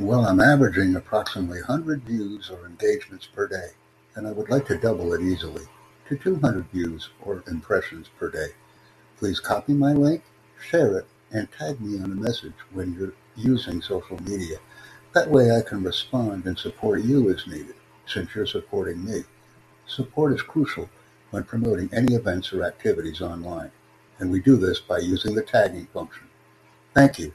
Well, I'm averaging approximately hundred views or engagements per day, and I would like to double it easily to two hundred views or impressions per day. Please copy my link, share it, and tag me on a message when you're using social media. That way I can respond and support you as needed, since you're supporting me. Support is crucial when promoting any events or activities online, and we do this by using the tagging function. Thank you.